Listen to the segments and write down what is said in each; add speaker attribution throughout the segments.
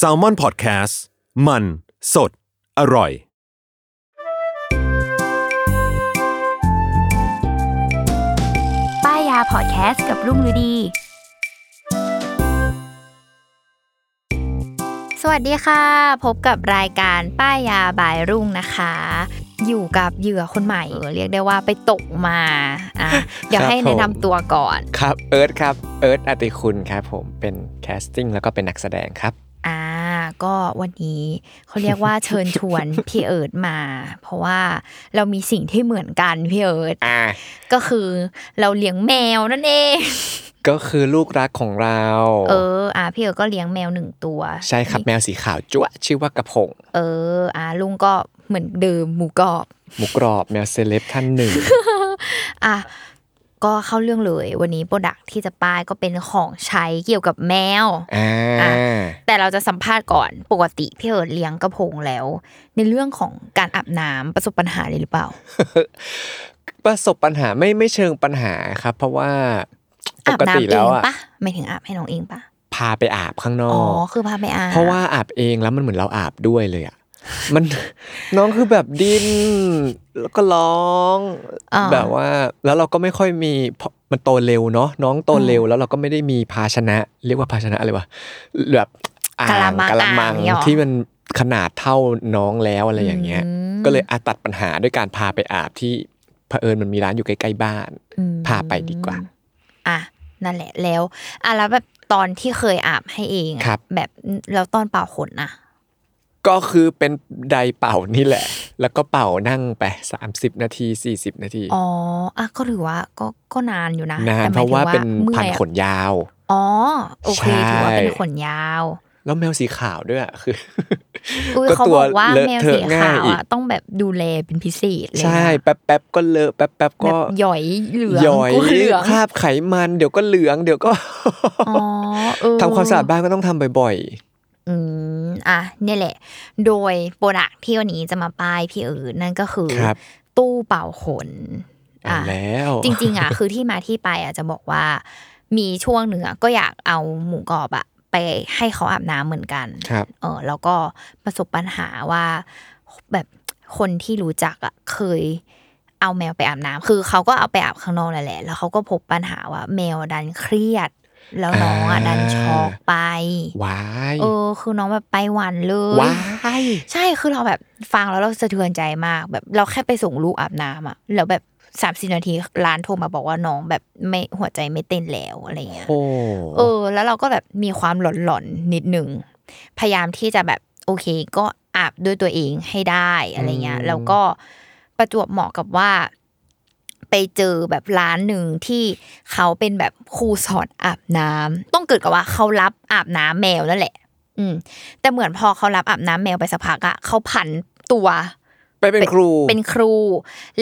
Speaker 1: s a l m o n PODCAST มัน สด อร่อย
Speaker 2: ป้ายยาพอดแคสต์กับรุ่งฤดี สวัสดีค่ะ พบกับรายการป้ายยาบายรุ่งนะคะ อยู่กับเหยื่อคนใหม่เออเรียกได้ว่าไปตกมาอะเดี๋ยว
Speaker 3: ครับ
Speaker 2: ให้แนะนำ
Speaker 3: ผม
Speaker 2: ตัวก่อน
Speaker 3: ครับเอิร์ธครับเอิร์ธอติคุณครับผมเป็น casting แล้วก็เป็นนักแสดงครับ
Speaker 2: อ่าก็วันนี้เขาเรียกว่าเชิญชวนพี่เอิร์ดมา เพราะว่าเรามีสิ่งที่เหมือนกันพี่เอิร์ด
Speaker 3: อ่า
Speaker 2: ก็คือเราเลี้ยงแมวนั่นเอง
Speaker 3: ก็คือลูกรักของเรา
Speaker 2: เออ อ่าพี่เอิร์ดก็เลี้ยงแมวหนึ่งตัว
Speaker 3: ใช่ครับแมวสีขาวจั๊วะชื่อว่ากระพง
Speaker 2: เออ อ่าลุงก็ เหมือนเดิมหมูกรอบ
Speaker 3: หมูกรอบแมวเซเลบท่านหนึ่ง
Speaker 2: อะก็เข้าเรื่องเลยวันนี้โปรดักที่จะป้ายก็เป็นของใช้เกี่ยวกับแมว
Speaker 3: อ่า
Speaker 2: อะแต่เราจะสัมภาษณ์ก่อนปกติพี่เอิร์ดเลี้ยงกระพงแล้ว ในเรื่องของการอาบน้ำประสบปัญหาเลยหรือเปล่า
Speaker 3: ประสบปัญหาไม่ไม่เชิงปัญหาครับ เพราะว่าป
Speaker 2: อาบ
Speaker 3: กติ
Speaker 2: น้ำเอ
Speaker 3: แล้ว
Speaker 2: ง
Speaker 3: อะ
Speaker 2: ปะไม่ถึงอาบให้น้องเองปะ
Speaker 3: พาไปอาบข้างนอ
Speaker 2: อ๋อ
Speaker 3: ก
Speaker 2: คือพาไปอาบ
Speaker 3: เพราะว่าอาบเองแล้วมันเหมือนเราอาบด้วยเลยอะ มันน้องคือแบบดิ้นแล้วก็ร้อง
Speaker 2: อ่า
Speaker 3: แบบว่า แล้วเราก็ไม่ค่อยมีเพราะมันโตเร็วเนาะน้องโตเร็วแล้วเราก็ไม่ได้มีภาชนะ เรียกว่าภาชนะอะไรวะแบบอ่าง
Speaker 2: กะละมัง
Speaker 3: กะละมัง
Speaker 2: อ่างเนี่ยหรอ
Speaker 3: ที่มันขนาดเท่าน้องแล้วอะไรอย่างเงี้ย
Speaker 2: อืม
Speaker 3: ก็เลยอาตัดปัญหาด้วยการพาไปอาบที่เผอิญมันมีร้านอยู่ใกล้ๆบ้าน
Speaker 2: อืม
Speaker 3: พาไปดีกว่า
Speaker 2: อะนั่นแหละแล้วอะแล้วแบบตอนที่เคยอาบให้เองอะ
Speaker 3: ครับ
Speaker 2: แบบแล้วตอนเป่าขนนะ
Speaker 3: ก็คือเป็นไดร์เป่านี่แหละ แล้วก็เป่านั่งไป 30 นาที 40 นาที
Speaker 2: อ๋ออะก็ถือว่าก็ก็นานอยู่นะ
Speaker 3: นาน
Speaker 2: แต่หม
Speaker 3: เพราะ
Speaker 2: ยถึง
Speaker 3: ว่าเป็น
Speaker 2: มื่
Speaker 3: พั
Speaker 2: อนยอะ
Speaker 3: ขนยาว
Speaker 2: อ๋อโอเค
Speaker 3: ใช่
Speaker 2: ถือว่าเป็นขนยาว
Speaker 3: แล้วแมวสีขาวด้วยอะคือ
Speaker 2: อุ้ย
Speaker 3: ก็
Speaker 2: เขา
Speaker 3: ตัว
Speaker 2: บอกว่า
Speaker 3: เลอะ
Speaker 2: แมว
Speaker 3: เท
Speaker 2: สี
Speaker 3: อะง่า
Speaker 2: ขายว
Speaker 3: อีก
Speaker 2: อะต้องแบบดูแลเป็นพิเศษเลยนะ
Speaker 3: ใช่แป๊บแป๊บๆก็เลอะแป๊บแป๊บๆ
Speaker 2: แบ
Speaker 3: ก็
Speaker 2: บหย่อยเหลือง
Speaker 3: หย่อย
Speaker 2: กูเหลือง
Speaker 3: คราบไขมันเดี๋ยวก็เหลือง เดี๋ยวก็
Speaker 2: อ๋อเออ
Speaker 3: ทำความสะอาดบ้านก็ต้องทำบ่อย
Speaker 2: อืมอะเนี่ยแหละ โดยโปรดักที่วันนี้จะมาป้ายพี่เอิร์ดนั่นก็คือ
Speaker 3: ครับ
Speaker 2: ตู้เป่าขน
Speaker 3: ๆเอาแล้ว
Speaker 2: จริง ๆอะคือที่มาที่ไปอะจะบอกว่า มีช่วงหนึ่งอะก็อยากเอาหมูกรอบอะไปให้เขาอาบน้ำเหมือนกัน
Speaker 3: ครับ
Speaker 2: เออแล้วก็ประสบปัญหาว่าแบบคนที่รู้จักอะเคยเอาแมวไปอาบน้ำคือเขาก็เอาไปอาบข้างนอกนั่นแหละ แล้วเขาก็พบปัญหาว่าแมวดันเครียด แล้วน้องอะ
Speaker 3: อ่า
Speaker 2: ดันช็อกไป
Speaker 3: ว้าย
Speaker 2: เออคือน้องแบบไปหวันเลย
Speaker 3: ว้าย
Speaker 2: ใช่คือเราแบบฟังแล้วเราสะเทือนใจมาก แบบเราแค่ไปส่งลูกอาบน้ำอะแล้วแบบสามสิบนาทีร้านโทรมาบอกว่าน้องแบบไม่หัวใจไม่เต้นแล้วอะไรเงี้ย
Speaker 3: โอ้
Speaker 2: เออ แล้วเราก็แบบมีความหลอนๆนิดหนึ่งพยายามที่จะแบบโอเค ก็อาบด้วยตัวเองให้ได้อะไรเงี้ย
Speaker 3: อืม
Speaker 2: แล้วก็ประจวบเหมาะกับว่า ไปเจอแบบร้านหนึ่งที่เขาเป็นแบบครูสอนอาบน้ำต้องเกิดกับว่าเขารับอาบน้ำแมวนั่นแหละ อืม แต่เหมือนพอเขารับอาบน้ำแมวไปสักพักอะเขาผันตัว
Speaker 3: ไปเป็นครู
Speaker 2: เป็นครู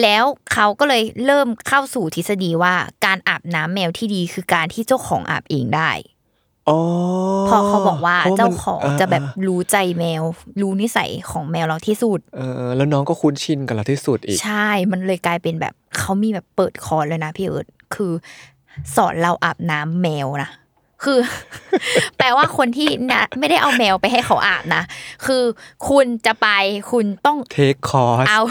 Speaker 2: แล้วเขาก็เลยเริ่มเข้าสู่ทฤษฎีว่าการอาบน้ำแมวที่ดีคือการที่เจ้าของอาบเองได้
Speaker 3: อ๋อ
Speaker 2: พอเขาบอกว่า
Speaker 3: พระ
Speaker 2: เจ้า
Speaker 3: มัน
Speaker 2: ของาจะแบบรู้ใจแมว รู้นิสัยของแมวเราที่สุด
Speaker 3: เออ แล้วน้องก็คุ้นชินกับเราที่สุดอีก
Speaker 2: ใช่ มันเลยกลายเป็นแบบเขามีแบบเปิดคอร์สเลยนะพี่เอิร์ดคือ สอนเราอาบน้ำแมวนะคือ แปลว่าคนที่นะไม่ได้เอาแมวไปให้เขาอาบนะ คือคุณจะไปคุณต้อง
Speaker 3: เทคคอร์ส
Speaker 2: เอา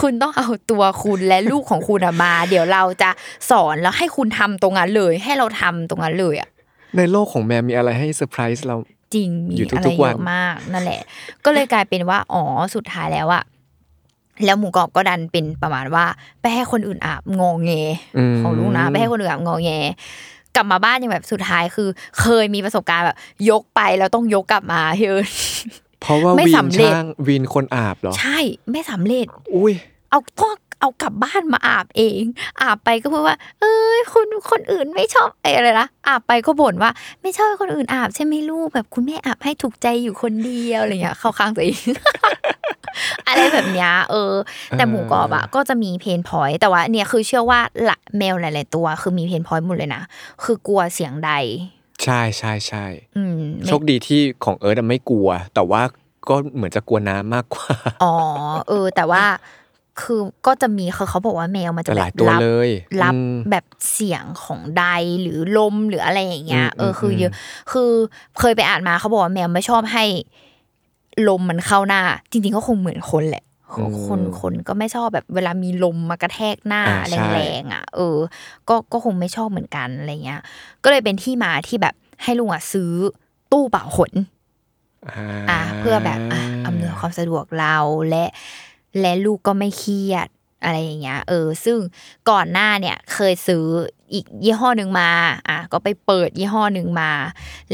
Speaker 2: คุณต้องเอาตัวคุณและลูกของคุณอะมา เดี๋ยวเราจะสอนแล้วให้คุณทำตรงนั้นเลย ให้เราทำตรงนั้นเลยอะ
Speaker 3: ในโลกของแมวมีอะไรให้เซอร์ไพรส์เรา
Speaker 2: จริงมี
Speaker 3: อยู่ทุกๆ
Speaker 2: อะไรเย
Speaker 3: วัน
Speaker 2: อะมากนั่นแหละ ก็เลยกลายเป็นว่าอ๋อสุดท้ายแล้วอะแล้วหมูกรอบก็ดันเป็นประมาณว่าไปให้คนอื่นอาบงงเง
Speaker 3: ม
Speaker 2: ของลูกนะไปให้คนอื่นอาบงอแงกลับมาบ้านยังแบบสุดท้ายคือ เคยมีประสบการณ์แบบ ยกไปแล้วต้องยกกลับมาเฮ้ย
Speaker 3: เพราะว่า
Speaker 2: ไม่
Speaker 3: วีน
Speaker 2: สำเร็จ
Speaker 3: ช่างวีนคนอาบเหรอ
Speaker 2: ใช่ ไม่สำเร็จ
Speaker 3: อุ้ย
Speaker 2: เอาต้อง เอเอากลับบ้านมาอาบเอง อาบไปก็พูดว่า เอ้ยคุณคนอื่นไม่ชอบเอ้ยอะไรนะอาบไปก็บ่นว่า ไม่ชอบให้คนอื่นอาบใช่ไหมลูกแบบคุณแม่อาบให้ถูกใจอยู่คนเดียวอะไรเงี้ยเข้าข้างตัวเองอะไรแบบเนี้ยเออ แต่หมูกรอบอะก็จะมีเพนพอยต์แต่ว่าเนี่ยคือเชื่อว่าละแมวหลาย ๆ ตัว คือมีเพนพอยต์หมดเลยนะคือกลัวเสียงใด
Speaker 3: ใช่ใช่ใช่
Speaker 2: อืมไม่
Speaker 3: โชคดีที่ของเอิร์ธอะไม่กลัว แต่ว่าก็เหมือนจะกลัวน้ำมากกว่า
Speaker 2: อ๋อ เออ แต่ว่า คือก็จะมีคือเขาบอกว่าแมวมันจะ
Speaker 3: แต่
Speaker 2: แบ
Speaker 3: หลาย
Speaker 2: บ
Speaker 3: ตัว
Speaker 2: รับ
Speaker 3: เลย
Speaker 2: รับ
Speaker 3: อืม
Speaker 2: แบบเสียงของใดหรือลมหรืออะไรอย่างเงี้ย
Speaker 3: อืม
Speaker 2: เออคือ
Speaker 3: อืม
Speaker 2: เยอะคือเคยไปอ่านมาเขาบอกว่าแมวไม่ชอบให้ลมมันเข้าหน้า จริง ๆ ก็คงเหมือนคนแหละคนคนก็ไม่ชอบแบบเวลามีลมมากระแทกหน้า
Speaker 3: อ่าใช่
Speaker 2: แรงๆอะ เออ ก็ก็คงไม่ชอบเหมือนกันอะไรเงี้ย ก็เลยเป็นที่มาที่แบบให้ลุงอะซื้อตู้เป่าขนอะเพื่อแบบอะอำนวยความสะดวกเราและ และลูกก็ไม่เครียดอะไรอย่างเงี้ยเออ ซึ่งก่อนหน้าเนี่ยเคยซื้ออีกยี่ห้อหนึ่งมาอะก็ไปเปิดยี่ห้อหนึ่งมา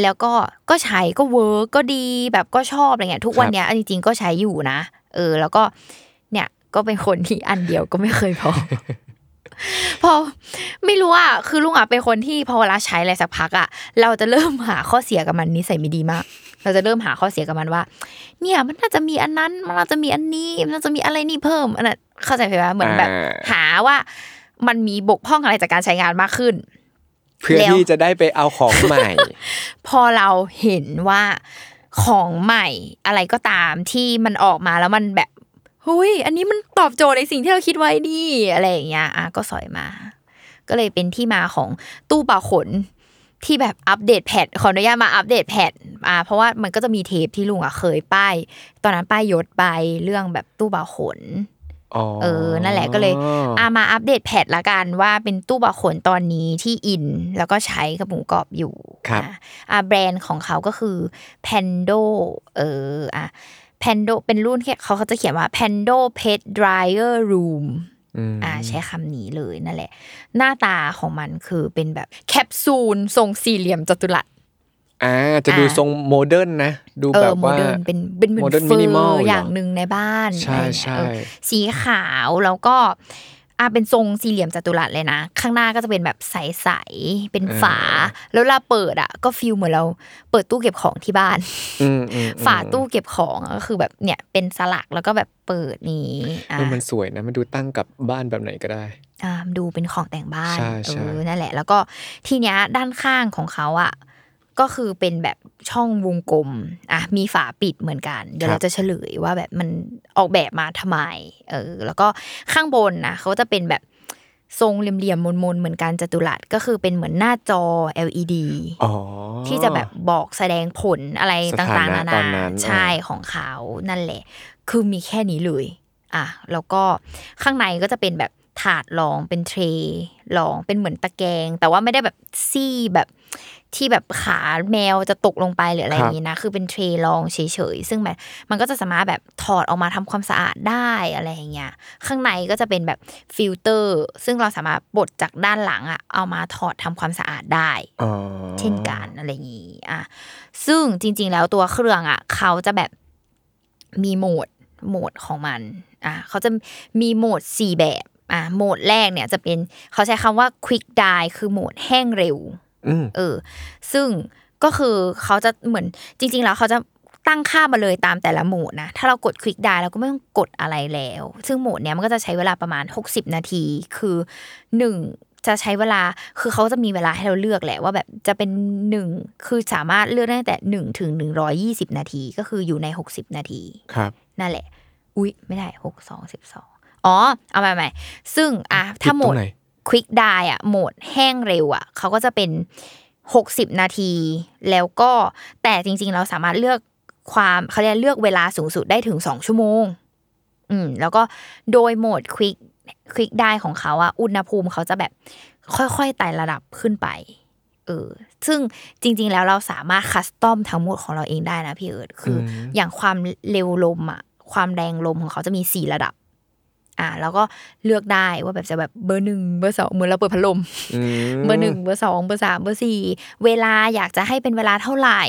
Speaker 2: แล้วก็ก็ใช้ก็ work ก็ดีแบบก็ชอบอะไรเงี้ยทุกวันเนี้ยเอาจริงๆก็ใช้อยู่นะ เออ แล้วก็เนี่ยก็เป็นคนที่อันเดียวก็ไม่เคยพอพอไม่รู้อะคือลุงอะเป็นคนที่พอเวลาใช้อะไรสักพักอะเราจะเริ่มหาข้อเสียกับมันนิสัยไม่ดีมาก เราจะเริ่มหาข้อเสียกับมันว่า เนี่ยมันน่าจะมีอันนั้น มันน่าจะมีอันนี้ มันน่าจะมีอะไรนี่เพิ่มอันนั้นเข้าใจไหมว่าเหมือนแบบ
Speaker 3: อ่า
Speaker 2: หาว่ามันมีบกพร่องอะไรจากการใช้งานมากขึ้น
Speaker 3: เพื่อ
Speaker 2: แล้ว
Speaker 3: ที่จะได้ไปเอาของใหม่
Speaker 2: พอเราเห็นว่าของใหม่อะไรก็ตามที่มันออกมาแล้วมันแบบเฮ้ยอันนี้มันตอบโจทย์ในสิ่งที่เราคิดไว้ดีอะไรอย่างเงี้ยอะก็สอยมา ก็เลยเป็นที่มาของตู้เป่าขน ที่แบบอัปเดตแพทขออนุญาตมาอัปเดตแพทอ่าเพราะว่ามันก็จะมีเทปที่ลุงอะเคยป้ายตอนนั้นป้ายยศไปเรื่องแบบตู้เป่าขน
Speaker 3: อ๋อ
Speaker 2: เออ นั่นแหละก็เลยอามาอัปเดตแพทละกันว่าเป็นตู้บาขนตอนนี้ที่อิน แล้วก็ใช้กับหมูกรอบอยู่
Speaker 3: ครับ
Speaker 2: อะอ่าแบรนด์ของเขาก็คือ Pando เอออะ Pando เป็นรุ่นแค่เขาเขาจะเขียนว่า Pando Pet Dryer Room
Speaker 3: ม
Speaker 2: อ่าใช้คำนี้เลยนั่นแหละ หน้าตาของมันคือเป็นแบบแคปซูลทรงสี่เหลี่ยมจัตุรัส
Speaker 3: อ่าจะดู
Speaker 2: อ่า
Speaker 3: ทรงโมเดิร์นนะ ดู
Speaker 2: เอ
Speaker 3: แบ
Speaker 2: อบโม
Speaker 3: ว่า
Speaker 2: เดิร์นเป็นเป็นเหมือน
Speaker 3: modern
Speaker 2: เฟอ
Speaker 3: minimal
Speaker 2: ร์
Speaker 3: เหรอ
Speaker 2: อ
Speaker 3: อย่าง
Speaker 2: หนึ่งในบ้าน
Speaker 3: ใช่
Speaker 2: อะไรอย่างเงี้ย
Speaker 3: ใช่
Speaker 2: เออสีขาวแล้วก็ อ่าเป็นทรงสี่เหลี่ยมจัตุรัสเลยนะ ข้างหน้าก็จะเป็นแบบใสๆเป็นฝา แล้วเวลาเปิดอะ ก็ฟีลเหมือนเราเปิดตู้เก็บของที่บ้าน
Speaker 3: อืมอืมอืม
Speaker 2: ฝาตู้เก็บของอะก็คือแบบเนี่ยเป็นสลักแล้วก็แบบเปิดนี้อ่า
Speaker 3: เออมันสวยนะมันดูตั้งกับบ้านแบบไหนก็ได้
Speaker 2: อ่าดูเป็นของแต่งบ้าน
Speaker 3: ใช่
Speaker 2: เอ
Speaker 3: ใช่
Speaker 2: อนั่นแหละ แล้วก็ทีเนี้ยด้านข้างของเขาอะ ก็คือเป็นแบบช่องวงกลมอะมีฝาปิดเหมือนกัน เดี๋ยวเราจะเฉลยว่าแบบมันออกแบบมาทำไมเออแล้วก็ข้างบนนะเขาจะเป็นแบบทรงเหลี่ยมๆมนๆเหมือนกันจัตุรัสก็คือเป็นเหมือนหน้าจอ LED
Speaker 3: อ๋อ
Speaker 2: ที่จะแบบบอกแสดงผลอะไร
Speaker 3: สถานะ
Speaker 2: ต่างๆนา
Speaker 3: ตอ
Speaker 2: นา
Speaker 3: นนั้น
Speaker 2: ใช่ของเขานั่นแหละ คือมีแค่นี้เลยอะแล้วก็ข้างในก็จะเป็นแบบถาดรองเป็นเทรย์รองเป็นเหมือนตะแกรงแต่ว่าไม่ได้แบบซี่แบบ ที่แบบขาแมวจะตกลงไปหรืออะไรอย่างนี้นะ คือเป็น tray รองเฉยๆ ซึ่งแบบมันก็จะสามารถแบบถอดออกมาทำความสะอาดได้อะไรอย่างเงี้ย ข้างในก็จะเป็นแบบฟิลเตอร์ ซึ่งเราสามารถปลดจากด้านหลังอะเอามาถอดทำความสะอาดได้
Speaker 3: อ๋อ
Speaker 2: เช่นกันอะไรอย่างนี้อะ ซึ่งจริง ๆ แล้วตัวเครื่องอะเขาจะแบบมีโหมดโหมดของมัน อะเขาจะมีโหมดสี่แบบ อะโหมดแรกเนี่ยจะเป็นเขาใช้คำว่า quick dye คือโหมดแห้งเร็ว
Speaker 3: อืม
Speaker 2: เออ ซึ่งก็คือเขาจะเหมือนจริง ๆ แล้วเขาจะตั้งค่ามาเลยตามแต่ละโหมดนะ ถ้าเรากด Quick Die เราก็ไม่ต้องกดอะไรแล้ว ซึ่งโหมดเนี้ยมันก็จะใช้เวลาประมาณ 60 นาที คือหนึ่งจะใช้เวลา คือเขาจะมีเวลาให้เราเลือกแหละว่าแบบจะเป็นหนึ่งคือสามารถเลือกได้ตั้งแต่หนึ่งถึงหนึ่งร้อยี่สิบนาที ก็คืออยู่ใน 60 นาที
Speaker 3: ครับ
Speaker 2: นั่นแหละ อุ๊ย ไม่ได้หกสองสิบสองอ๋อ เอาใหม่ใหม่ซึ่งอะถ้าโหม
Speaker 3: ผิดตร
Speaker 2: ด
Speaker 3: งไหน
Speaker 2: ควิกไดอะโหมดแห้งเร็วอะเขาก็จะเป็นหกสิบนาที แล้วก็แต่จริง ๆ เราสามารถเลือกความเขาเรียกเลือกเวลาสูงสุดได้ถึงสองชั่วโมง อืม แล้วก็โดยโหมดควิกควิกไดของเขาอะอุณหภูมิเขาจะแบบค่อยๆไต่ระดับขึ้นไปเออซึ่งจริง ๆ แล้วเราสามารถ custom ทั้งหมดของเราเองได้นะพี่เอิร์ดคืออ
Speaker 3: ม
Speaker 2: อย่างความเร็วลมอะความแรงลมของเขาจะมีสี่ระดับ อ่าแล้วก็เลือกได้ว่าแบบจะแบบเบอร์หนึ่งเบอร์สองเหมือนเราเปิดพัดลม
Speaker 3: อืม
Speaker 2: เบอร์หนึ่งเบอร์สองเบอร์สามเบอร์สี่เวลาอยากจะให้เป็นเวลาเท่าไหร่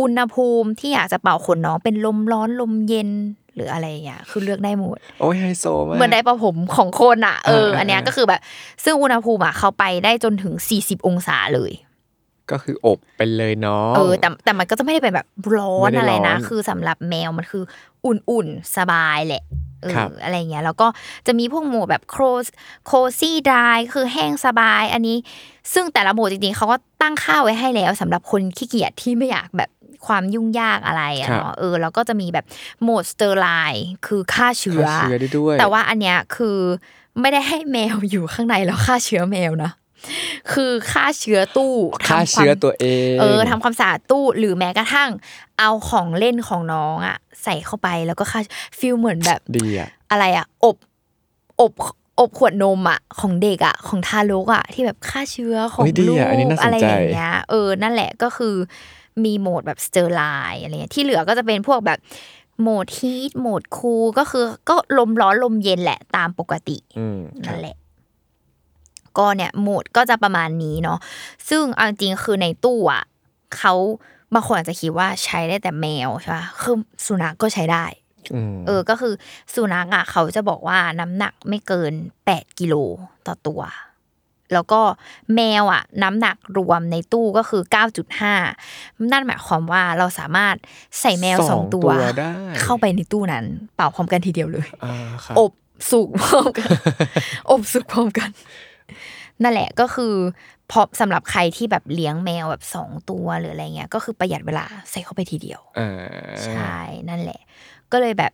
Speaker 2: อุณหภูมิที่อยากจะเป่าขนน้องเป็นลมร้อนลมเย็นหรืออะไรอย่างเงี้ยคือเลือกได้หมด
Speaker 3: โอ้ยไฮโซมาก
Speaker 2: เหมือนได้ประผมของคนอะเออ
Speaker 3: เออ
Speaker 2: อันเนี้ย
Speaker 3: เออ
Speaker 2: ก็คือแบบ ซึ่งอุณหภูมิอะเขาไปได้จนถึง 40 องศาเลย
Speaker 3: ก็คืออบไปเลยเนาะ
Speaker 2: เออแต่แต่มันก็จะไม่ได้เป็นแบบร้อน
Speaker 3: ไม่ได้
Speaker 2: อะไรนะ
Speaker 3: ร้อน
Speaker 2: คือสำหรับแมวมันคืออุ่นๆสบายแหละ เออ
Speaker 3: ครั
Speaker 2: บอะไรเงี้ยแล้วก็จะมีพวกโหมดแบบโคโค cozy dry คือแห้งสบายอันนี้ ซึ่งแต่ละโหมดจริงๆเขาก็ตั้งค่าไว้ให้แล้วสำหรับคนขี้เกียจที่ไม่อยากแบบความยุ่งยากอะไรอะ
Speaker 3: ครับ
Speaker 2: เนาะเออแล้วก็จะมีแบบโหมด sterilize คือฆ่าเชื้อ
Speaker 3: ฆ่าเชื้อได้ด้วย
Speaker 2: แต่ว่าอันเนี้ยคือไม่ได้ให้แมวอยู่ข้างในแล้วฆ่าเชื้อแมวนะ คือฆ่าเชื้อตู้
Speaker 3: ฆ่า
Speaker 2: ทำควม
Speaker 3: เชื้อตัวเอง
Speaker 2: เออทำความสะอาดตู้หรือแม้กระทั่ง เอาของเล่นของน้องอะ ใส่เข้าไปแล้วก็ฆ่า feel เหมือนแบบ
Speaker 3: ดีอะ
Speaker 2: อะไรอะ อบอบอบขวดนมอะของเด็กอะ ของทารกอะ ที่แบบฆ่าเชื้อของ
Speaker 3: เฮ้ยดี
Speaker 2: ลูก
Speaker 3: อะอันนี้น่าสน
Speaker 2: อะไร
Speaker 3: ใจ
Speaker 2: อย่างเงี้ยเออนั่นแหละก็คือมีโหมดแบบ sterilize อะไรเงี้ยที่เหลือก็จะเป็นพวกแบบโหมดฮีทโหมดคูลก็คือก็ลมร้อนลมเย็นแหละตามปกติ
Speaker 3: อืมครั
Speaker 2: นั่
Speaker 3: บ
Speaker 2: นแหละ ก็เนี่ยโหมดก็จะประมาณนี้เนาะซึ่งเอาจริงๆคือในตู้อะเขาบางคนอาจจะคิดว่าใช้ได้แต่แมวใช่ปะคือสุนัขก็ใช้ได้
Speaker 3: อืม
Speaker 2: เออก็คือสุนัขอะเขาจะบอกว่าน้ำหนักไม่เกินแปดกิโลต่อตัว แล้วก็แมวอะ น้ำหนักรวมในตู้ก็คือเก้าจุดห้านั่นหมายความว่าเราสามารถใส่แมวสองตัว
Speaker 3: ได้
Speaker 2: เข้าไปในตู้นั้น เป่าพร้อมกันทีเดียวเลย
Speaker 3: อ่าครับ
Speaker 2: อบสุกพร้อมกันอบสุกพร้อมกัน นั่นแหละก็คือพอสำหรับใครที่แบบเลี้ยงแมวแบบสองตัวหรืออะไรเงี้ยก็คือประหยัดเวลาใส่เข้าไปทีเดียว
Speaker 3: อ่า
Speaker 2: ใช่นั่นแหละ ก็เลยแบบ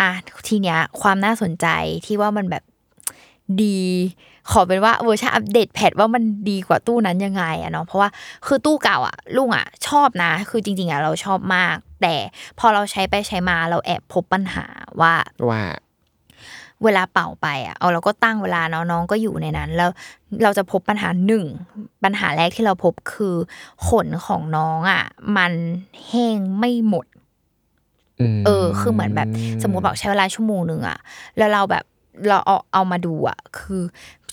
Speaker 2: อะทีเนี้ยความน่าสนใจที่ว่ามันแบบดี ขอเป็นว่าเวอร์ชันอัปเดตแพทว่ามันดีกว่าตู้นั้นยังไงอะเนาะเพราะว่าคือตู้เก่าอะลุงอะชอบนะ คือจริง ๆอะเราชอบมาก แต่พอเราใช้ไปใช้มาเราแอบพบปัญหาว่า
Speaker 3: ว่า
Speaker 2: เวลาเป่าไปอะเอาเราก็ตั้งเวลาเนาะน้องก็อยู่ในนั้น แล้วเราจะพบปัญหาหนึ่งปัญหาแรกที่เราพบคือ ขนของน้องอะ มันแห้งไม่หมดเออ คือเหมือนแบบ สมมติบอกใช้เวลาชั่วโมงหนึ่งอะ แล้วเราแบบเราเอาเอามาดูอะ คือ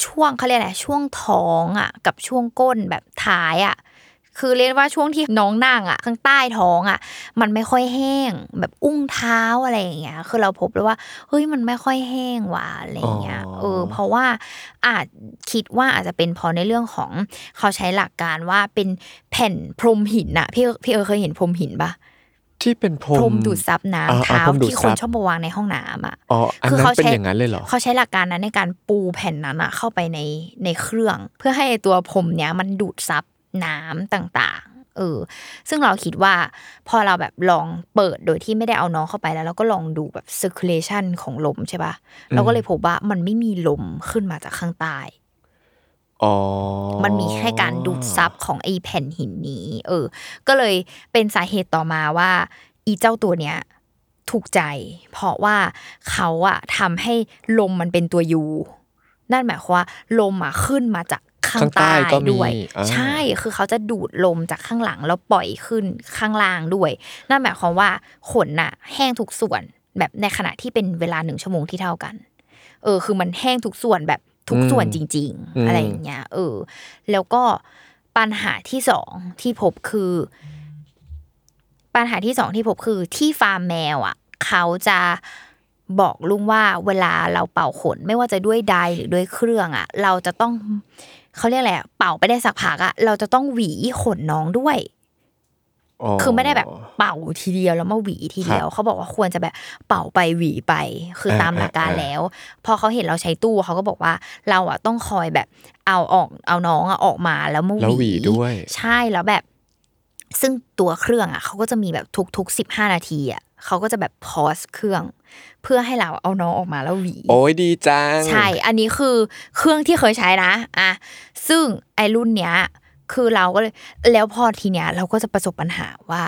Speaker 2: ช่วงเขาเรียกอะไรช่วงท้องอะ กับช่วงก้นแบบท้ายอะ คือเรียกว่าช่วงที่น้องนั่งอะ ข้างใต้ท้องอะ มันไม่ค่อยแห้ง แบบอุ้งเท้าอะไรอย่างเงี้ย คือเราพบเลยว่าเฮ้ยมันไม่ค่อยแห้งว่ะอะไรอย่างเงี้ย
Speaker 3: อ๋อ
Speaker 2: เออเพราะว่าอาจคิดว่าอาจจะเป็นเพราะในเรื่องของเขาใช้หลักการว่าเป็นแผ่นพรมหินน่ะพี่พี่เออเคยเห็นพรมหินปะ
Speaker 3: ที่เป็นพรม
Speaker 2: พรมดูดซับน้ำ
Speaker 3: อ่าอ่า
Speaker 2: เท้า
Speaker 3: พรมดูด
Speaker 2: ที่คน
Speaker 3: ซับ
Speaker 2: ชอบมาวางในห้องน้ำอะ
Speaker 3: อ๋ออัน
Speaker 2: คือ
Speaker 3: นั้น
Speaker 2: เขา
Speaker 3: เป็น
Speaker 2: ใช้
Speaker 3: อย่างนั้นเลยเหรอ
Speaker 2: เขาใช้หลักการนั้นในการปูแผ่นนั้นอะเข้าไปในในเครื่อง เพื่อให้ไอ้ตัวพรมเนี้ยมันดูดซับ น้ำต่างๆ เออ ซึ่งเราคิดว่าพอเราแบบลองเปิดโดยที่ไม่ได้เอาน้องเข้าไปแล้วเราก็ลองดูแบบ circulation ของลมใช่ปะเราก็เลยพบว่ามันไม่มีลมขึ้นมาจากข้างใต้
Speaker 3: อ๋อ
Speaker 2: มันมีแค่การดูดซับของไอ้แผ่นหินนี้ เออ ก็เลยเป็นสาเหตุต่อมาว่า อีเจ้าตัวเนี้ยถูกใจ เพราะว่าเขาอะทำให้ลมมันเป็นตัวยูนั่นหมายความว่าลมอะขึ้นมาจาก ข้าง
Speaker 3: ข้างใต้
Speaker 2: ใต้
Speaker 3: ก็มี
Speaker 2: ด้วย
Speaker 3: อ่า
Speaker 2: ใช่คือเขาจะดูดลมจากข้างหลังแล้วปล่อยขึ้นข้างล่างด้วย นั่นหมายความว่าขนน่ะ แห้งทุกส่วนแบบในขณะที่เป็นเวลาหนึ่งชั่วโมงที่เท่ากัน เออ คือมันแห้งทุกส่วนแบบทุกส่วนจริง
Speaker 3: อืม
Speaker 2: ๆอะไรอย่างเงี้ยเออ แล้วก็ปัญหาที่สองที่พบคือ ปัญหาที่สองที่พบคือที่ฟาร์มแมวอะ เขาจะบอกลุงว่าเวลาเราเป่าขน ไม่ว่าจะด้วยไดร์หรือด้วยเครื่องอะ เราจะต้อง เขาเรียกอะไรอะเป่าไปได้สักพักอะเราจะต้องหวีขนน้องด้วยคือไม่ได้แบบเป่าทีเดียวแล้วมาหวีทีเดียวเขาบอกว่าควรจะแบบเป่าไปหวีไป คือตามหลักการแล้ว พอเขาเห็นเราใช้ตู้เขาก็บอกว่าเราอะต้องคอยแบบเอาออกเอาน้องอะออกมาแล้วมา
Speaker 3: แล้วหวีด้วย
Speaker 2: ใช่แล้วแบบ ซึ่งตัวเครื่องอะเขาก็จะมีแบบทุกๆสิบห้านาทีอะ เขาก็จะแบบพอสเครื่องเพื่อให้เราเอาน้องออกมาแล้วหวี
Speaker 3: โอ้ยดีจัง
Speaker 2: ใช่ อันนี้คือเครื่องที่เคยใช้นะอะซึ่งไอรุ่นเนี้ยคือเราก็เลยแล้วพอทีเนี้ยเราก็จะประสบปัญหาว่า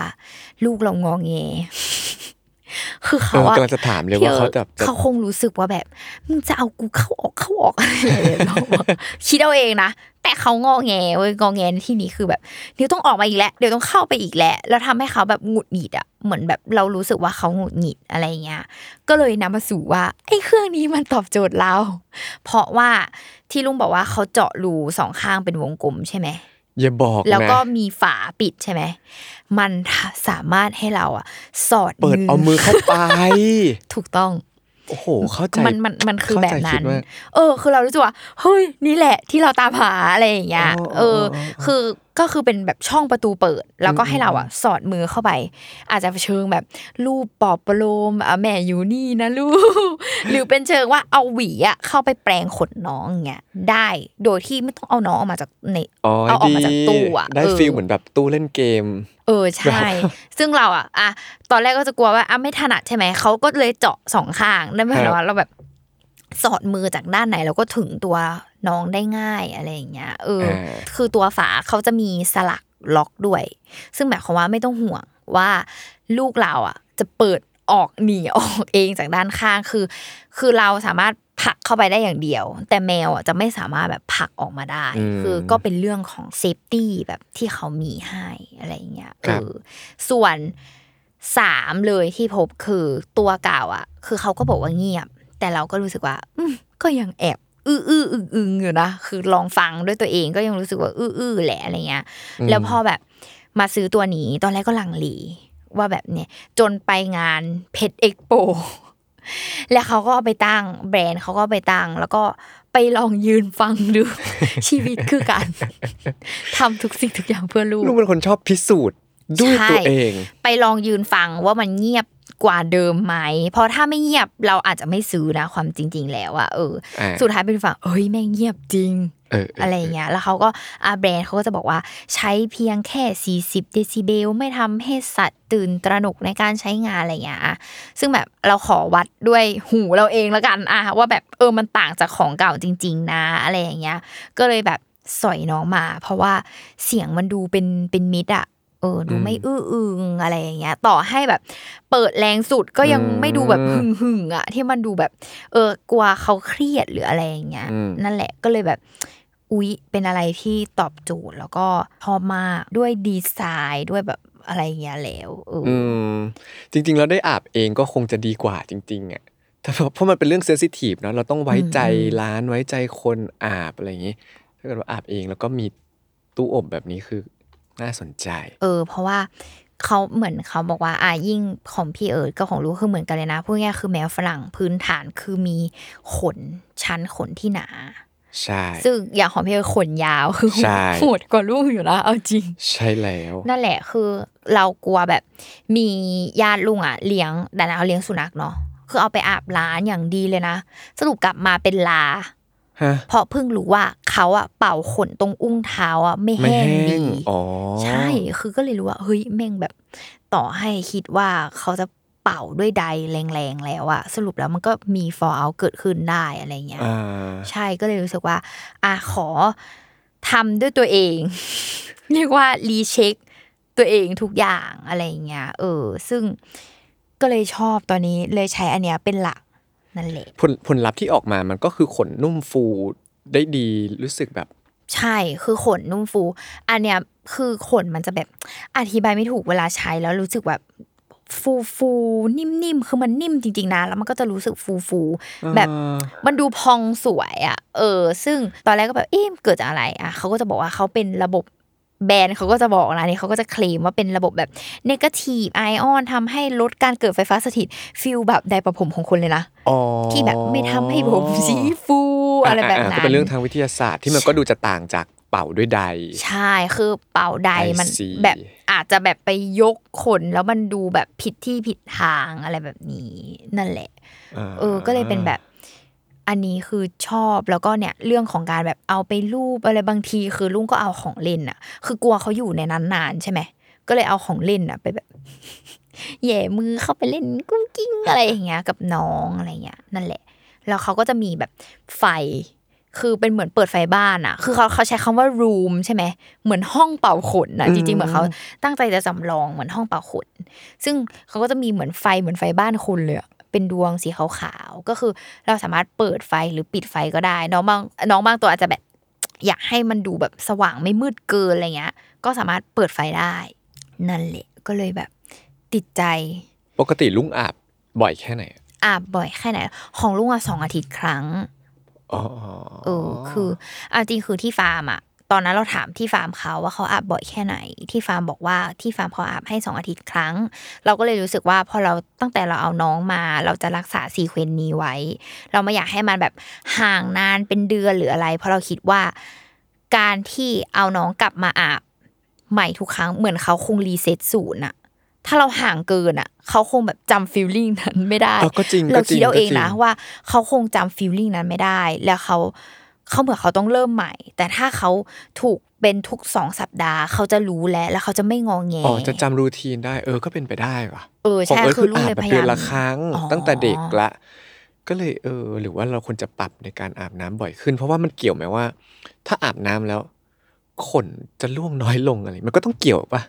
Speaker 2: ลูกเรางองเง คือ
Speaker 3: เอ
Speaker 2: เขา
Speaker 3: อ
Speaker 2: อะ
Speaker 3: กำลังจะถามเลยว่าเขาจะจะ
Speaker 2: เขาคงรู้สึกว่าแบบมึงจะเอากูเข้าออกเข้าออกอะไรอย่างเงี้ยเราอะคิดเอาเองนะแต่เขางอแงเว้ยงอแงในที่นี้คือแบบเดี๋ยวต้องออกมาอีกแล้วเดี๋ยวต้องเข้าไปอีกแล้วแล้วทำให้เขาแบบหงุดหงิดอะเหมือนแบบเรารู้สึกว่าเขาหงุดหงิดอะไรเงี้ยก็เลยนำมาสู่ว่าไอ้เครื่องนี้มันตอบโจทย์เรา เพราะว่าที่ลุงบอกว่าเขาเจาะรูสองข้างเป็นวงกลมใช่ไหม
Speaker 3: อย่าบอกนะ
Speaker 2: แล้วก็มีฝาปิดใช่ไหมมันสามารถให้เราอะ สอด
Speaker 3: เปิดเอามือเข้าไป
Speaker 2: ถูกต้อง
Speaker 3: โอ้โหเข้าใจ
Speaker 2: มันมันมันคือ
Speaker 3: เข้า
Speaker 2: แบ
Speaker 3: ใจ
Speaker 2: บ
Speaker 3: คิ
Speaker 2: นั้
Speaker 3: ด
Speaker 2: น
Speaker 3: ว่า
Speaker 2: เออ คือเรารู้สึกว่าเฮ้ยนี่แหละที่เราตามหาอะไรอย่างเงี้ย
Speaker 3: อ๋อ
Speaker 2: เออ
Speaker 3: อ๋อ
Speaker 2: คือ ก็คือเป็นแบบช่องประตูเปิด แล้วก็ให้เราอะสอดมือเข้าไป อาจจะเชิงแบบรูปปอบประโลมอะแม่อยู่นี่นะลูกหรือเป็นเชิงว่าเอาหวีอะเข้าไปแปลงขนน้องอย่างเงี้ยได้โดยที่ไม่ต้องเอาน้องออกมาจากใน
Speaker 3: อ๋อ
Speaker 2: เอาออก
Speaker 3: ดี
Speaker 2: มาจากตู้อะ
Speaker 3: ได้
Speaker 2: เออ
Speaker 3: ฟีลเหมือนแบบตู้เล่นเกม
Speaker 2: เออใช่ ซึ่งเราอะอะตอนแรกก็จะกลัวว่าอะไม่ถนัดใช่ไหมเขาก็เลยเจาะสองข้างนั่นหมายความว่าเราแบบสอดมือจากด้านไหนเราก็ถึงตัว น้องได้ง่ายอะไรอย่างเงี้ยเออ
Speaker 3: อ่า
Speaker 2: คือตัวฝาเขาจะมีสลักล็อกด้วย ซึ่งหมายความว่าไม่ต้องห่วงว่าลูกเราอะ จะเปิดออกหนีออกเองจากด้านข้างคือ คือเราสามารถผลักเข้าไปได้อย่างเดียว แต่แมวอะจะไม่สามารถแบบผลักออกมาได้
Speaker 3: อืม
Speaker 2: คือก็เป็นเรื่องของ safety แบบที่เขามีให้อะไรอย่างเงี้ย
Speaker 3: ครั
Speaker 2: เอบอส่วนสามเลยที่พบคือตัวเก่าอะ คือเขาก็บอกว่าเงียบ แต่เราก็รู้สึกว่า อืมก็ยังแอบ อื้ออื้ออึงอึงอยู่นะคือลองฟังด้วยตัวเองก็ยังรู้สึกว่าอื้ออื้อแหละอะไรเงี้ย แล้วพอแบบมาซื้อตัวนี้ตอนแรกก็ลังเลว่าแบบเนี่ยจนไปงานเพชรเอ็กโปแล้วเขาก็เอาไปตั้งแบรนด์เขาก็เอาไปตั้ง แล้วก็ไปลองยืนฟังดู ชีวิตคือการทำทุกสิ่งทุกอย่างเพื่อลูก
Speaker 3: ลูกเป็นคนชอบพิสูจน์ด้วย
Speaker 2: ใช่
Speaker 3: ตัวเอง
Speaker 2: ไปลองยืนฟังว่ามันเงียบ กว่าเดิมไหม เพราะถ้าไม่เงียบเราอาจจะไม่ซื้อนะความจริง ๆ แล้วอะเออ
Speaker 3: อ่า
Speaker 2: สุดท้ายเป็นฝั่งเอ้ยแม่งเงียบจริง
Speaker 3: เออเออ
Speaker 2: อะไรอย่างเงี้ย แล้วเขาก็อาแบรนด์เขาก็จะบอกว่าใช้เพียงแค่ 40 เดซิเบล ไม่ทำให้สัตว์ตื่นตระหนกในการใช้งานอะไรอย่างเงี้ยอะซึ่งแบบเราขอวัดด้วยหูเราเองแล้วกันอะว่าแบบเออมันต่างจากของเก่าจริง ๆ นะอะไรอย่างเงี้ย ก็เลยแบบสอยน้องมา เพราะว่าเสียงมันดูเป็นเป็นมิตรอะ เออดูไม่อื้ออึงอะไรอย่างเงี้ย ต่อให้แบบ เปิดแรงสุดก็ยังไม่ดูแบบหึ่งหึ่งๆอะที่มันดูแบบ เออกลัวเขาเครียดหรืออะไรอย่างเงี้ย
Speaker 3: อืม
Speaker 2: นั่นแหละก็เลยแบบ อุ๊ยเป็นอะไรที่ตอบโจทย์แล้วก็ชอบมากด้วยดีไซน์ด้วยแบบอะไรอย่างเงี้ยแล้วเอออ
Speaker 3: อืมจริงๆแล้วได้อาบเองก็คงจะดีกว่าจริงๆอะแต่เพราะมันเป็นเรื่อง sensitive เนาะเราต้องไว้ใจร้านไว้ใจคนอาบอะไรอย่างนี้ ถ้าเกิดว่าอาบเองแล้วก็มีตู้อบแบบนี้คือ น่าสนใจ
Speaker 2: เออ เพราะว่าเขาเหมือนเขาบอกว่าอะยิ่งของพี่เอิร์ดกับของลูกคือเหมือนกันเลยนะพูดง่ายๆคือแมวฝรั่งพื้นฐานคือมีขนชั้นขนที่หนา
Speaker 3: ใช่
Speaker 2: ซึ่งอย่างของพี่เอิร์ดขนยาวคือ
Speaker 3: ใช่
Speaker 2: โหดกว่าลูกอยู่นะเอาจริง
Speaker 3: ใช่แล้ว
Speaker 2: นั่นแหละคือเรากลัวแบบมีญาติลุงอะเลี้ยงแต่นะเขาเลี้ยงสุนัขเนาะคือเอาไปอาบร้านอย่างดีเลยนะ สรุปกลับมาเป็นลา
Speaker 3: ฮะ
Speaker 2: เพราะเพิ่งรู้ว่าเขาอะเป่าขนตรงอุ้งเท้าอะไม่
Speaker 3: ไม่
Speaker 2: แห้ง
Speaker 3: แห้
Speaker 2: ดี
Speaker 3: งอ๋อ
Speaker 2: ใช่คือก็เลยรู้ว่าเฮ้ยแม่งแบบ ต่อให้คิดว่าเขาจะเป่าด้วยใดแรงๆแล้วอะสรุปแล้วมันก็มี fall out เกิดขึ้นได้อะไรเงี้ย
Speaker 3: อ่า
Speaker 2: ใช่ก็เลยรู้สึกว่าอะขอทำด้วยตัวเอง เรียกว่ารีเช็คตัวเองทุกอย่างอะไรอย่างเงี้ยเออ ซึ่งก็เลยชอบตอนนี้เลยใช้อันเนี้ยเป็นหลัก นั่นแหละ
Speaker 3: ผลผลลัพธ์ที่ออกมามันก็คือขนนุ่มฟูได้ดีรู้สึกแบบ
Speaker 2: ใช่คือขนนุ่มฟู อันเนี้ยคือขนมันจะแบบอธิบายไม่ถูกเวลาใช้แล้วรู้สึกแบบฟูฟูๆนิ่มๆคือมันนิ่มจริง ๆนะแล้วมันก็จะรู้สึกฟูฟูๆแบบมันดูพองสวยอะ เออ ซึ่งตอนแรกก็แบบเอ๊ะเกิดจากอะไรอะเขาก็จะบอกว่าเขาเป็นระบบ แบรนด์เขาก็จะบอกนะนี่เขาก็จะเคลมว่าเป็นระบบแบบเนกาทีฟไอออนทำให้ลดการเกิดไฟฟ้าสถิตฟิลแบบไดร์ประผมของคนเลยนะ
Speaker 3: อ๋อ
Speaker 2: ที่แบบไม่ทำให้ผมสีฟูอะไรแบบานั้
Speaker 3: ก็
Speaker 2: น
Speaker 3: เป็นเรื่องทางวิทยาศาสตร์ที่มันก็ดูจะต่างจากเป่าด้วยใด
Speaker 2: ใช่คือเป่าใด
Speaker 3: I
Speaker 2: มัน
Speaker 3: see
Speaker 2: แบบอาจจะแบบไปยกขนแล้วมันดูแบบผิดที่ผิดทางอะไรแบบนี้ นั่นแหละ เออก็เลยเป็นแบบ อันนี้คือชอบแล้วก็เนี่ยเรื่องของการแบบเอาไปรูปอะไรบางทีคือลุงก็เอาของเล่นอะคือกลัวเขาอยู่ในนั้นนานใช่ไหมก็เลยเอาของเล่นอะไปแบบแหย่มือเข้าไปเล่นกุ้งกิ้งอะไรอย่างเงี้ย กับน้องอะไรเงี้ยนั่นแหละ แล้วเขาก็จะมีแบบไฟคือเป็นเหมือนเปิดไฟบ้านอะคือเขาเขาใช้คำว่า room ใช่ไหม เหมือนห้องเป่าขนอะจริงๆ เหมือนเขาตั้งใจจะจำลองเหมือนห้องเป่าขน ซึ่งเขาก็จะมีเหมือนไฟเหมือนไฟบ้านคนเลยอะ เป็นดวงสีขาวๆก็คือเราสามารถเปิดไฟหรือปิดไฟก็ได้ น้องบางน้องบางตัวอาจจะแบบอยากให้มันดูแบบสว่างไม่มืดเกินอะไรเงี้ย ก็สามารถเปิดไฟได้ นั่นแหละก็เลยแบบติดใจ
Speaker 3: ปกติลุงอาบบ่อยแค่ไหน
Speaker 2: อาบบ่อยแค่ไหน ของลุงอะสองอาทิตย์ครั้ง
Speaker 3: อ๋อ
Speaker 2: เออคือเอาจริงคือที่ฟาร์มอะ ตอนนั้นเราถามที่ฟาร์มเขาว่าเขาอาบบ่อยแค่ไหน ที่ฟาร์มบอกว่าที่ฟาร์มเขาอาบให้สองอาทิตย์ครั้ง เราก็เลยรู้สึกว่าพอเราตั้งแต่เราเอาน้องมา เราจะรักษา sequence นี้ไว้ เราไม่อยากให้มันแบบห่างนานเป็นเดือนหรืออะไร เพราะเราคิดว่าการที่เอาน้องกลับมาอาบใหม่ทุกครั้งเหมือนเขาคง reset ศูนย์อะถ้าเราห่างเกินอะเขาคงแบบจำ feeling นั้นไม่ได้
Speaker 3: เออก็จริง
Speaker 2: เรา
Speaker 3: ก็จริ
Speaker 2: คิดเอาเองนะว่าเขาคงจำฟีลลิ่งนั้นไม่ได้ แล้วเขา เขาเหมือนเขาต้องเริ่มใหม่ แต่ถ้าเขาถูกเป็นทุกสองสัปดาห์ เขาจะรู้แล้วแล้วเขาจะไม่งองแง
Speaker 3: อ๋อจะจำรูทีนได้ เออก็เป็นไปได้ว่ะ
Speaker 2: เออ
Speaker 3: ของ
Speaker 2: ใช่
Speaker 3: เอิร์ธ
Speaker 2: คื
Speaker 3: คืออ
Speaker 2: ลูก
Speaker 3: อาบ
Speaker 2: เลย
Speaker 3: แบบ
Speaker 2: พยา
Speaker 3: เดื
Speaker 2: ยา
Speaker 3: อน
Speaker 2: ม
Speaker 3: ละครั้ง
Speaker 2: อ๋อ
Speaker 3: ตั้งแต่เด็กละ ก็เลยเออ หรือว่าเราควรจะปรับในการอาบน้ำบ่อยขึ้น เพราะว่ามันเกี่ยวไหมว่า ถ้าอาบน้ำแล้วขนจะร่วงน้อยลงอะไร มันก็ต้องเกี่ยวปะ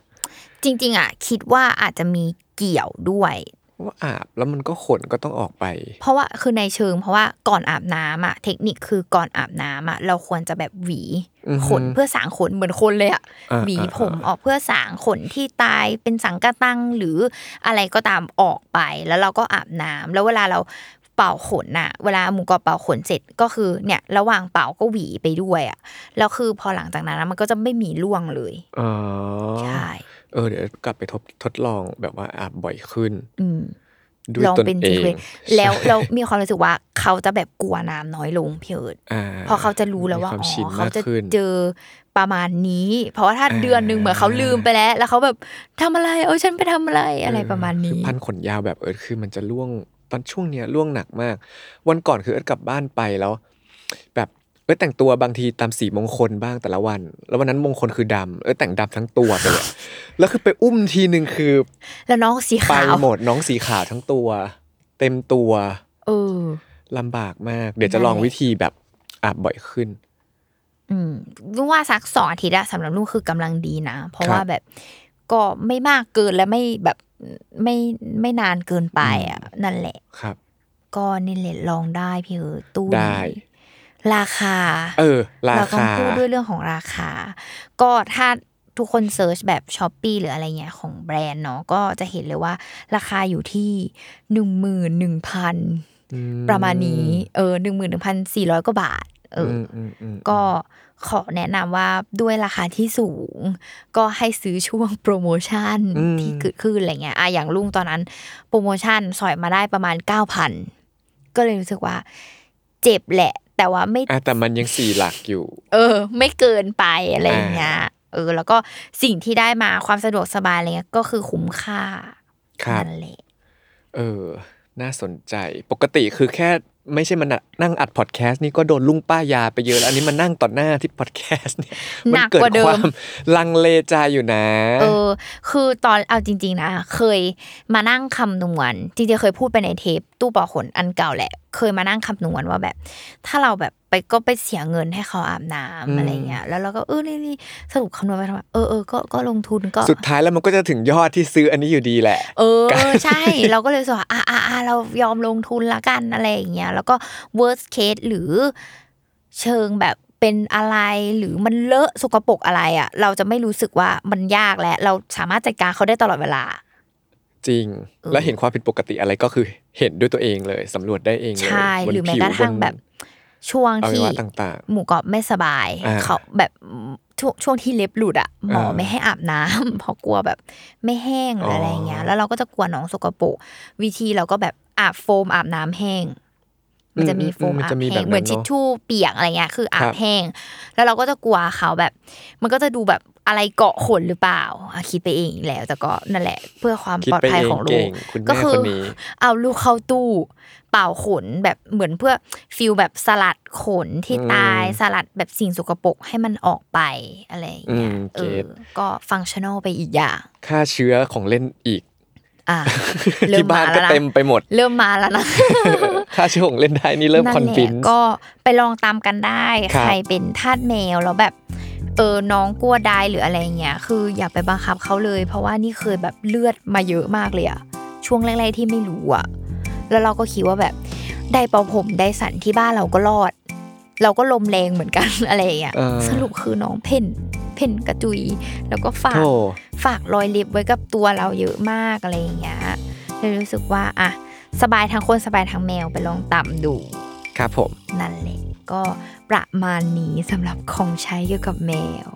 Speaker 2: จริง ๆ อะ คิดว่าอาจจะมีเกี่ยวด้วย
Speaker 3: ว่าอาบแล้วมันก็ขนก็ต้องออกไป
Speaker 2: เพราะว่าคือในเชิง เพราะว่าก่อนอาบน้ำอะเทคนิคคือก่อนอาบน้ำอะเราควรจะแบบหวี
Speaker 3: อือฮึ
Speaker 2: ขนเพื่อสางขนเหมือนคนเลยอะ
Speaker 3: อ่า
Speaker 2: หวี
Speaker 3: อ่า
Speaker 2: ผม
Speaker 3: อ่า
Speaker 2: ออกเพื่อสางขนที่ตายเป็นสังกะตังหรืออะไรก็ตามออกไปแล้วเราก็อาบน้ำแล้วเวลาเราเป่าขนน่ะ เวลาหมูกรอบเป่าขนเสร็จก็คือเนี่ย ระหว่างเป่าก็หวีไปด้วยอะแล้วคือพอหลังจากนั้นนะมันก็จะไม่มีร่วงเลย
Speaker 3: อ๋อ
Speaker 2: ใช่
Speaker 3: เออเดี๋ยวกลับไปทบทดลองแบบว่าอาบบ่อยขึ้น
Speaker 2: อืม
Speaker 3: ด้วย
Speaker 2: ลอง
Speaker 3: ตน
Speaker 2: เป็น
Speaker 3: เอ
Speaker 2: ซี
Speaker 3: ง
Speaker 2: เควนต์แล้วเรามีความรู้สึกว่าเขาจะแบบกลัวน้ำน้อยลงพี่เอิร์ด
Speaker 3: อ่า
Speaker 2: เพราะเขาจะรู้แล้วว่า
Speaker 3: มีความ
Speaker 2: อ๋
Speaker 3: ชิน
Speaker 2: อเขา
Speaker 3: มาก
Speaker 2: จะ
Speaker 3: ขึ้น
Speaker 2: เจอประมาณนี้ เพราะว่าถ้า
Speaker 3: อ่า
Speaker 2: เดือนหนึ่งเหมือนเขาลืมไปแล้ว แล้วเขาแบบทำอะไร เออฉันไปทำอะไรอะไรประมาณ
Speaker 3: คือ
Speaker 2: นี้
Speaker 3: พันขนยาวแบบเอิร์ธคือมันจะล่วงตอนช่วงเนี้ยล่วงหนักมาก วันก่อนคือเอิร์ธกลับบ้านไปแล้ว แบบ เอิร์ธแต่งตัวบางทีตามสีมงคลบ้างแต่ละวัน แล้ววันนั้นมงคลคือดำเอิร์ธแต่งดำทั้งตัวไปเลยแล้วคือไปอุ้มทีหนึ่งคือ
Speaker 2: แล้วน้องสี
Speaker 3: ไป
Speaker 2: ขาว
Speaker 3: หมดน้องสีขาวทั้งตัว เต็มตัว
Speaker 2: เออ
Speaker 3: ลำบากมาก เดี๋ยวจะลอง
Speaker 2: นั่นแหละ
Speaker 3: วิธีแบบอาบบ่อยขึ้น
Speaker 2: อืมนุ่งว่าสักสองอาทิตย์อะสำหรับนุ่งคือกำลังดีนะ เพราะ
Speaker 3: ครับ
Speaker 2: ว่าแบบก็ไม่มากเกินและไม่แบบไม่ไม่นานเกินไปอะ นั่นแหละ
Speaker 3: ครับ
Speaker 2: ก็นี่แหละลองได้พี่เออตู้นี้
Speaker 3: ได้
Speaker 2: ราคา
Speaker 3: เออ รา
Speaker 2: เราต้อง
Speaker 3: คา
Speaker 2: พูดด้วยเรื่องของราคา ก็ถ้าทุกคน search แบบ Shopee หรืออะไรเงี้ยของแบรนด์เนาะก็จะเห็นเลยว่า ราคาอยู่ที่หนึ่งหมื่นหนึ่งพัน
Speaker 3: อืม
Speaker 2: ประมาณนี้ เออหนึ่งหมื่นหนึ่งพันสี่ร้อยกว่าบาท เอออ
Speaker 3: มอืมอืม
Speaker 2: ก็ขอแนะนำว่าด้วยราคาที่สูง ก็ให้ซื้อช่วงโปรโมชั่น
Speaker 3: อืม
Speaker 2: ที่เกิดขึ้นอะไรเงี้ยอะอย่างลุงตอนนั้น โปรโมชั่นสอยมาได้ประมาณเก้าพันก็เลยรู้สึกว่า เจ็บแหละ แต่ว่าไม่
Speaker 3: อะแต่มันยังสี่หลักอยู่
Speaker 2: เออ ไม่เกินไปอะไรอย่างเงี้ยเออ แล้วก็สิ่งที่ได้มาความสะดวกสบายอะไรเงี้ยก็คือคุ้มค่า
Speaker 3: ครับ
Speaker 2: นั่นแหละ
Speaker 3: เออ น่าสนใจปกติคือแค่ไม่ใช่มันนั่งอัดพอดแคสต์นี่ก็โดนลุงป้ายาไปเยอะแล้วอันนี้มันนั่งต่อหน้าที่พอดแคสต์เนี่ย
Speaker 2: ห
Speaker 3: มั
Speaker 2: นัก
Speaker 3: เกิด
Speaker 2: กว่าเดิม
Speaker 3: ความลังเลใจอยู่นะ
Speaker 2: เออ คือตอนเอาจริง ๆ นะ เคยมานั่งคำนวณจริงๆเคยพูดไปในเทปตู้ปอขนอันเก่าแหละ เคยมานั่งคำนวณว่าแบบ ถ้าเราแบบไปก็ไปเสียเงินให้เขาอาบน้ำ
Speaker 3: อืม
Speaker 2: อะไรเงี้ยแล้วเราก็เออนี่นี่สรุปคำนวณไปทำไมเออเออก็ก็ลงทุนก็
Speaker 3: สุดท้ายแล้วมันก็จะถึงยอดที่ซื้ออันนี้อยู่ดีแหละ
Speaker 2: เออเออใช่ เราก็เลยรู้สึกว่าอะอะอะเรายอมลงทุนละกันอะไรอย่างเงี้ยแล้วก็ worst case หรือเชิงแบบเป็นอะไรหรือมันเลอะสกปรกอะไรอะ เราจะไม่รู้สึกว่ามันยากและ เราสามารถจัดการเขาได้ตลอดเวลา
Speaker 3: จริง
Speaker 2: เออ
Speaker 3: แล้วเห็นความผิดปกติอะไรก็คือเห็นด้วยตัวเองเลยสำรวจได้เองเลย
Speaker 2: ใช่
Speaker 3: บน
Speaker 2: หรือแม้
Speaker 3: ผิว
Speaker 2: กระทั่ง
Speaker 3: น
Speaker 2: แบบช่วง
Speaker 3: อวั
Speaker 2: ที่
Speaker 3: ยวะต่าง
Speaker 2: หมูกรอบไม่สบาย
Speaker 3: อ่า
Speaker 2: เขาแบบช่วงช่วงที่เล็บหลุดอะหมอ
Speaker 3: อ่า
Speaker 2: ไม่ให้อาบน้ำเพราะกลัวแบบไม่แห้งหรืออะไรเงี้ย
Speaker 3: อ๋อ
Speaker 2: แล้วเราก็จะกลัวหนองสกปรกวิธีเราก็แบบอาบโฟมอาบน้ำแห้ง มันจะมีโฟม
Speaker 3: อืมมัน
Speaker 2: อาบ
Speaker 3: จะมี
Speaker 2: แห้
Speaker 3: แบบนั้น
Speaker 2: งเหมือน
Speaker 3: เนอะ
Speaker 2: ทิชชู่เปียกอะไรเงี้ยคืออา
Speaker 3: ครับบ
Speaker 2: แห้ง แล้วเราก็จะกลัวเขาแบบ มันก็จะดูแบบอะไรเกาะขนหรือเปล่าอะคิดไปเองอีกแล้ว แต่ก็นั่นแหละ เพื่อความ
Speaker 3: คิด
Speaker 2: ปลอด
Speaker 3: ไป
Speaker 2: ภัย
Speaker 3: เอง
Speaker 2: ของลู
Speaker 3: เก่
Speaker 2: ก
Speaker 3: งคุณ
Speaker 2: ก็
Speaker 3: แม่
Speaker 2: คื
Speaker 3: ค
Speaker 2: อ
Speaker 3: นนี้
Speaker 2: เอาลูกเข้าตู้เป่าขนแบบเหมือนเพื่อฟิลแบบสลัดขนที่
Speaker 3: อืม
Speaker 2: ตายสลัดแบบสิ่งสกปรกให้มันออกไปอะไรอย่างเงี้ย
Speaker 3: อืม
Speaker 2: เอ
Speaker 3: เก็
Speaker 2: อ
Speaker 3: ต
Speaker 2: ก็ฟังชั่นอลไปอีกอย่าง
Speaker 3: ค่าเชื้อของเล่นอีก
Speaker 2: อะเริ่
Speaker 3: ที่
Speaker 2: ม
Speaker 3: บ้ามา
Speaker 2: น
Speaker 3: ก็
Speaker 2: แล้วนะ
Speaker 3: เต็มไปหมด
Speaker 2: เริ่มมาแล้วนะ
Speaker 3: ค่าเชื้อของเล่นได้นี่เริ่ม
Speaker 2: นั่
Speaker 3: คอน
Speaker 2: แหละ
Speaker 3: ฟิน
Speaker 2: ก็ไปลองตามกันได้
Speaker 3: ครับ
Speaker 2: ใครเป็นทาสแมวแล้วแบบเออน้องกลัวได้หรืออะไรเงี้ยคืออย่าไปบังคับเขาเลย เพราะว่านี่เคยแบบเลือดมาเยอะมากเลยอะช่วงแรกๆที่ไม่รู้อะแล้วเราก็คิดว่าแบบได้เป่าผมได้สันที่บ้านเราก็รอด เราก็ลมแรงเหมือนกันอะไรอย่างเงี้ย
Speaker 3: เออ
Speaker 2: สรุปคือน้องเพ่นเพ่นกระจุย แล้วก็ฝาก
Speaker 3: โธ่
Speaker 2: ฝากรอยเล็บไว้กับตัวเราเยอะมากอะไรอย่างเงี้ยเลยรู้สึกว่าอะ สบายทั้งคนสบายทั้งแมวไปลองต่ำดู
Speaker 3: ครับผม
Speaker 2: นั่นแหละก็ประมาณนี้สำหรับของใช้เกี่ยวกับแมว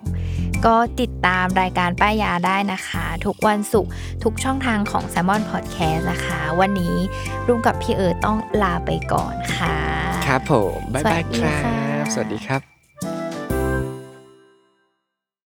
Speaker 2: ก็ติดตามรายการป้ายยาได้นะคะ ทุกวันศุกร์ทุกช่องทางของ s ซ l m o n Podcast นะคะ วันนี้รุ่งกับพี่เอิร์ธต้องลาไปก่อนค่ะ
Speaker 3: ครับผม บ๊ายบาย
Speaker 2: สวัสดี
Speaker 3: ครั
Speaker 2: ค่ะ
Speaker 3: บสวัสดีครับ